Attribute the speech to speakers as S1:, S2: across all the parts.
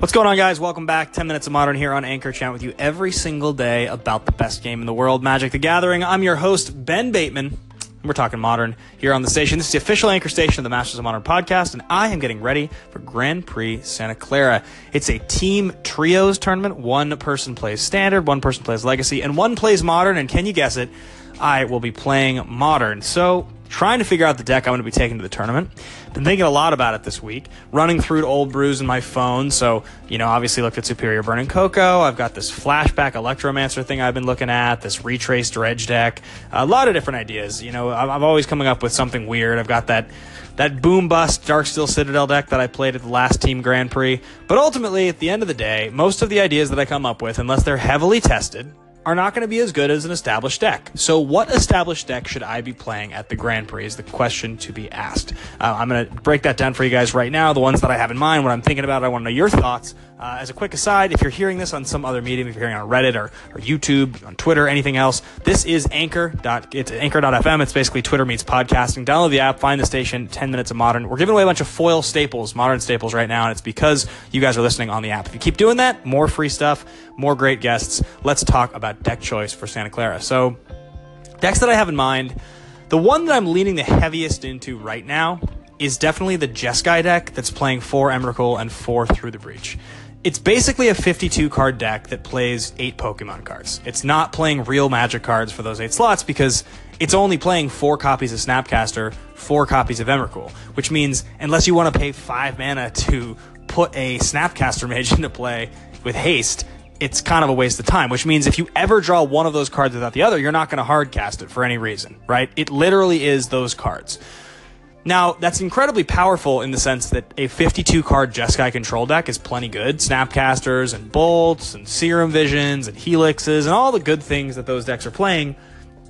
S1: What's going on, guys? Welcome back. 10 Minutes of Modern here on Anchor Chat with you every single day about the best game in the world, Magic the Gathering. I'm your host, Ben Bateman. And we're talking modern here on the station. This is the official anchor station of the Masters of Modern podcast, and I am getting ready for Grand Prix Santa Clara. It's a team trios tournament. One person plays standard, one person plays legacy, and one plays modern. And can you guess it? I will be playing modern. So trying to figure out the deck I'm going to be taking to the tournament. Been thinking a lot about it this week, running through to old brews in my phone. So, you know, obviously looked at Superior Burning Cocoa. I've got this flashback Electromancer thing I've been looking at, this retraced dredge deck, a lot of different ideas. You know, I'm, I'm always coming up with something weird. I've got that that boom bust Darksteel Citadel deck that I played at the last Team Grand Prix. But ultimately, at the end of the day, most of the ideas that I come up with, unless they're heavily tested, are not going to be as good as an established deck. So, what established deck should I be playing at the Grand Prix is the question to be asked. Uh, I'm going to break that down for you guys right now. The ones that I have in mind, what I'm thinking about, I want to know your thoughts. Uh, as a quick aside, if you're hearing this on some other medium, if you're hearing on Reddit or, or YouTube, on Twitter, anything else, this is Anchor. It's Anchor.fm. It's basically Twitter meets podcasting. Download the app, find the station, 10 minutes of modern. We're giving away a bunch of foil staples, modern staples right now, and it's because you guys are listening on the app. If you keep doing that, more free stuff, more great guests. Let's talk about deck choice for Santa Clara. So, decks that I have in mind, the one that I'm leaning the heaviest into right now is definitely the Jeskai deck that's playing four Emrakul and four Through the Breach. It's basically a 52 card deck that plays eight Pokemon cards. It's not playing real Magic cards for those eight slots because it's only playing four copies of Snapcaster, four copies of Emrakul, which means unless you want to pay five mana to put a Snapcaster Mage into play with haste, it's kind of a waste of time, which means if you ever draw one of those cards without the other, you're not going to hard cast it for any reason, right? It literally is those cards. Now, that's incredibly powerful in the sense that a 52 card Jeskai control deck is plenty good. Snapcasters and Bolts and Serum Visions and Helixes and all the good things that those decks are playing.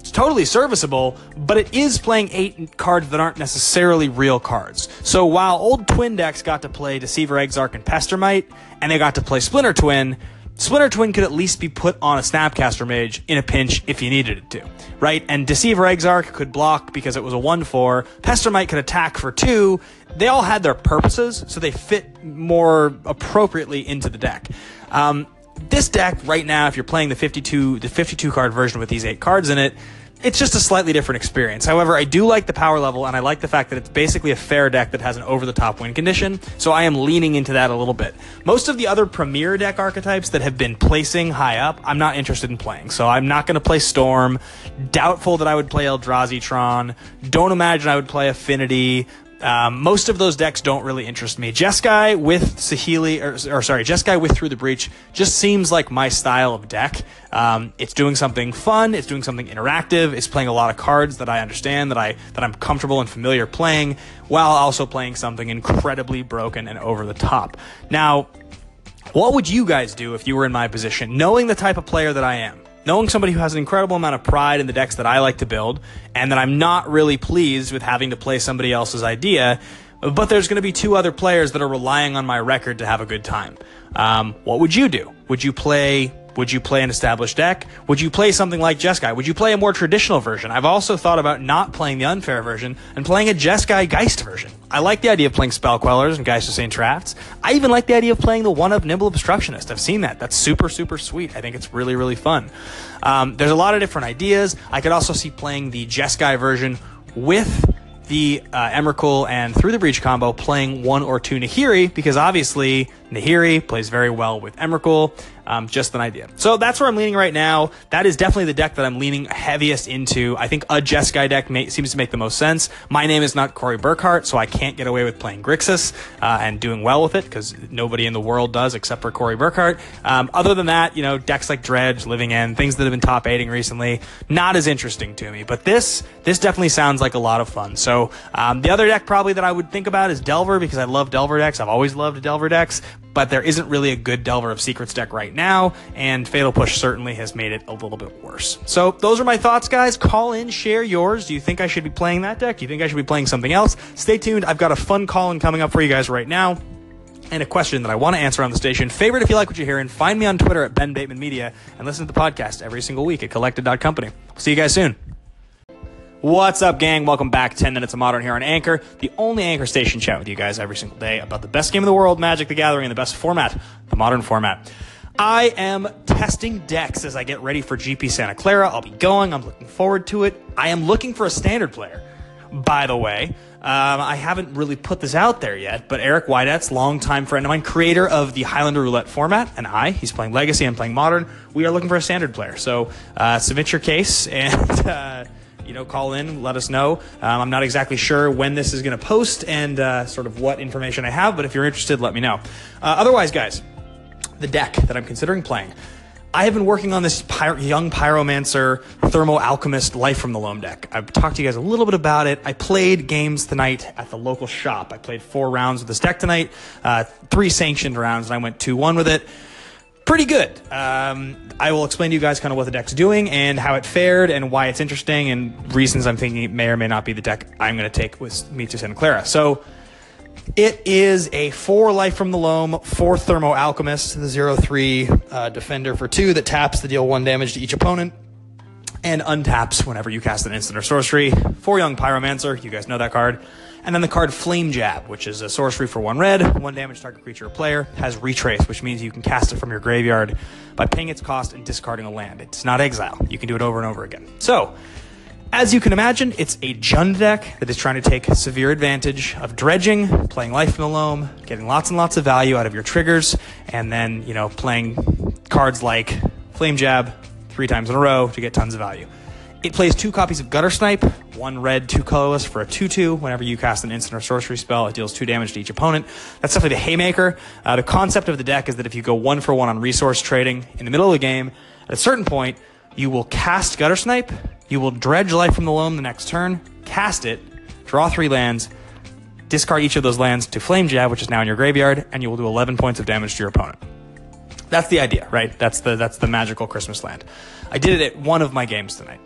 S1: It's totally serviceable, but it is playing eight cards that aren't necessarily real cards. So while old Twin decks got to play Deceiver Exarch and Pestermite, and they got to play Splinter Twin, Splinter Twin could at least be put on a Snapcaster Mage in a pinch if you needed it to, right? And Deceiver Exarch could block because it was a 1-4. Pestermite could attack for 2. They all had their purposes, so they fit more appropriately into the deck. Um, this deck right now, if you're playing the 52 the 52 card version with these eight cards in it, it's just a slightly different experience. However, I do like the power level, and I like the fact that it's basically a fair deck that has an over the top win condition, so I am leaning into that a little bit. Most of the other premier deck archetypes that have been placing high up, I'm not interested in playing, so I'm not going to play Storm. Doubtful that I would play Eldrazi Tron. Don't imagine I would play Affinity. Um, most of those decks don't really interest me. Jeskai with Saheeli, or, or, sorry, Jeskai with Through the Breach just seems like my style of deck. Um, it's doing something fun. It's doing something interactive. It's playing a lot of cards that I understand, that I that I'm comfortable and familiar playing, while also playing something incredibly broken and over the top. Now, what would you guys do if you were in my position, knowing the type of player that I am? Knowing somebody who has an incredible amount of pride in the decks that I like to build, and that I'm not really pleased with having to play somebody else's idea, but there's going to be two other players that are relying on my record to have a good time. Um, what would you do? Would you play would you play an established deck? Would you play something like Jeskai? Would you play a more traditional version? I've also thought about not playing the unfair version and playing a Jeskai Geist version. I like the idea of playing Spell Quellers and Geist of St. Trafts. I even like the idea of playing the one of Nimble Obstructionist. I've seen that. That's super, super sweet. I think it's really, really fun. Um, there's a lot of different ideas. I could also see playing the Jeskai version with the uh, Emrakul and Through the Breach combo playing one or two Nahiri because obviously Nahiri plays very well with Emrakul. Um, just an idea. So that's where I'm leaning right now. That is definitely the deck that I'm leaning heaviest into. I think a Jeskai deck may, seems to make the most sense. My name is not Corey Burkhart, so I can't get away with playing Grixis uh, and doing well with it because nobody in the world does except for Corey Burkhart. Um, other than that, you know, decks like Dredge, Living End, things that have been top eighting recently, not as interesting to me. But this, this definitely sounds like a lot of fun. So um, the other deck probably that I would think about is Delver because I love Delver decks. I've always loved Delver decks but there isn't really a good Delver of Secrets deck right now, and Fatal Push certainly has made it a little bit worse. So those are my thoughts, guys. Call in, share yours. Do you think I should be playing that deck? Do you think I should be playing something else? Stay tuned. I've got a fun call in coming up for you guys right now. And a question that I want to answer on the station. Favorite if you like what you're hearing. Find me on Twitter at Ben Bateman Media and listen to the podcast every single week at collected.company. See you guys soon. What's up, gang? Welcome back. 10 minutes of modern here on Anchor, the only Anchor station chat with you guys every single day about the best game in the world, Magic the Gathering, and the best format the modern format. I am testing decks as I get ready for GP Santa Clara. I'll be going. I'm looking forward to it. I am looking for a standard player, by the way. Um, I haven't really put this out there yet, but Eric Weidetz, longtime friend of mine, creator of the Highlander Roulette format, and I, he's playing Legacy, I'm playing Modern. We are looking for a standard player. So uh, submit your case and. Uh, you know, call in, let us know. Um, I'm not exactly sure when this is going to post and uh, sort of what information I have, but if you're interested, let me know. Uh, otherwise, guys, the deck that I'm considering playing. I have been working on this Py- young pyromancer thermo alchemist life from the loam deck. I've talked to you guys a little bit about it. I played games tonight at the local shop. I played four rounds with this deck tonight, uh, three sanctioned rounds, and I went 2 1 with it. Pretty good. Um, I will explain to you guys kind of what the deck's doing and how it fared and why it's interesting and reasons I'm thinking it may or may not be the deck I'm going to take with me to Santa Clara. So, it is a four life from the loam, four thermo alchemist, the zero three uh, defender for two that taps to deal one damage to each opponent and untaps whenever you cast an instant or sorcery. Four young pyromancer, you guys know that card. And then the card Flame Jab, which is a sorcery for one red, one damage target creature or player, has retrace, which means you can cast it from your graveyard by paying its cost and discarding a land. It's not exile. You can do it over and over again. So, as you can imagine, it's a Jund deck that is trying to take severe advantage of dredging, playing Life from the Loam, getting lots and lots of value out of your triggers, and then, you know, playing cards like Flame Jab three times in a row to get tons of value. It plays two copies of Guttersnipe, one red, two colorless for a 2 2. Whenever you cast an instant or sorcery spell, it deals two damage to each opponent. That's definitely the Haymaker. Uh, the concept of the deck is that if you go one for one on resource trading in the middle of the game, at a certain point, you will cast Guttersnipe, you will dredge life from the loam the next turn, cast it, draw three lands, discard each of those lands to Flame Jab, which is now in your graveyard, and you will do 11 points of damage to your opponent. That's the idea, right? That's the that's the magical Christmas land. I did it at one of my games tonight.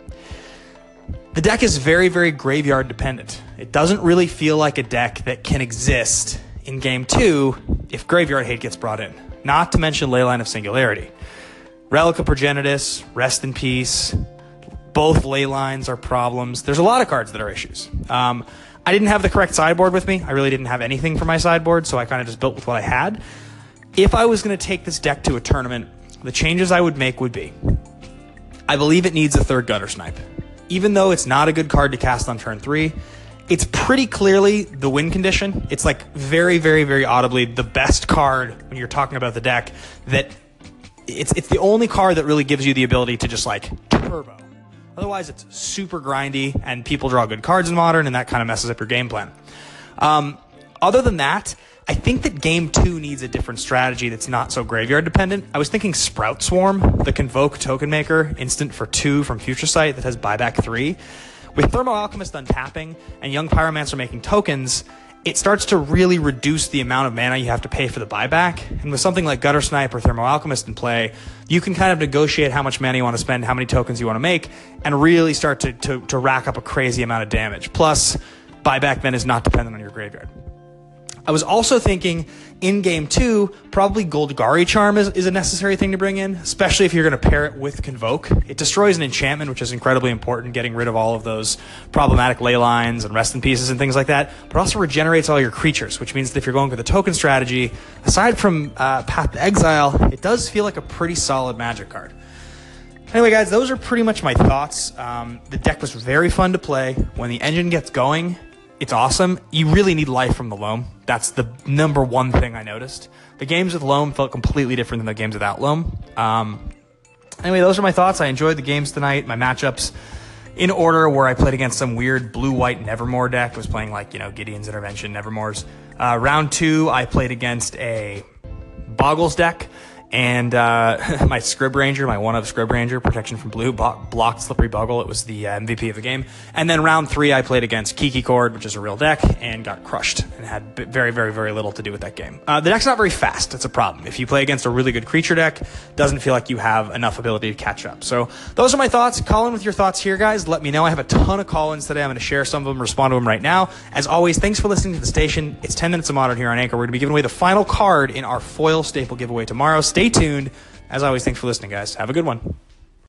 S1: The deck is very, very graveyard dependent. It doesn't really feel like a deck that can exist in game two if graveyard hate gets brought in. Not to mention Leyline of Singularity. Relic of Progenitus, Rest in Peace, both ley lines are problems. There's a lot of cards that are issues. Um, I didn't have the correct sideboard with me. I really didn't have anything for my sideboard, so I kind of just built with what I had. If I was going to take this deck to a tournament, the changes I would make would be I believe it needs a third guttersnipe. Even though it's not a good card to cast on turn three, it's pretty clearly the win condition. It's like very, very, very audibly the best card when you're talking about the deck that it's it's the only card that really gives you the ability to just like turbo. Otherwise, it's super grindy, and people draw good cards in modern, and that kind of messes up your game plan. Um, other than that, I think that game two needs a different strategy that's not so graveyard dependent. I was thinking Sprout Swarm, the Convoke token maker, instant for two from Future Sight that has buyback three. With Thermo Alchemist untapping and Young Pyromancer making tokens, it starts to really reduce the amount of mana you have to pay for the buyback. And with something like Guttersnipe or Thermo Alchemist in play, you can kind of negotiate how much mana you want to spend, how many tokens you want to make, and really start to, to, to rack up a crazy amount of damage. Plus, buyback then is not dependent on your graveyard. I was also thinking in game two, probably Golgari Charm is, is a necessary thing to bring in, especially if you're going to pair it with Convoke. It destroys an enchantment, which is incredibly important, getting rid of all of those problematic ley lines and rest in pieces and things like that, but also regenerates all your creatures, which means that if you're going with a token strategy, aside from uh, Path to Exile, it does feel like a pretty solid magic card. Anyway, guys, those are pretty much my thoughts. Um, the deck was very fun to play. When the engine gets going, it's awesome. You really need life from the loam. That's the number one thing I noticed. The games with loam felt completely different than the games without loam. Um, anyway, those are my thoughts. I enjoyed the games tonight. My matchups in order where I played against some weird blue white Nevermore deck. I was playing like, you know, Gideon's Intervention, Nevermore's. Uh, round two, I played against a Bogles deck and uh, my Scryb Ranger, my one of Scryb Ranger, protection from blue, blocked Slippery Bogle. It was the uh, MVP of the game. And then round three, I played against Kiki Chord, which is a real deck, and got crushed and had very, very, very little to do with that game. Uh, the deck's not very fast. That's a problem. If you play against a really good creature deck, doesn't feel like you have enough ability to catch up. So those are my thoughts. Call in with your thoughts here, guys. Let me know. I have a ton of call-ins today. I'm going to share some of them, respond to them right now. As always, thanks for listening to the station. It's 10 minutes of modern here on Anchor. We're going to be giving away the final card in our foil staple giveaway tomorrow. Stay tuned. As always, thanks for listening, guys. Have a good one.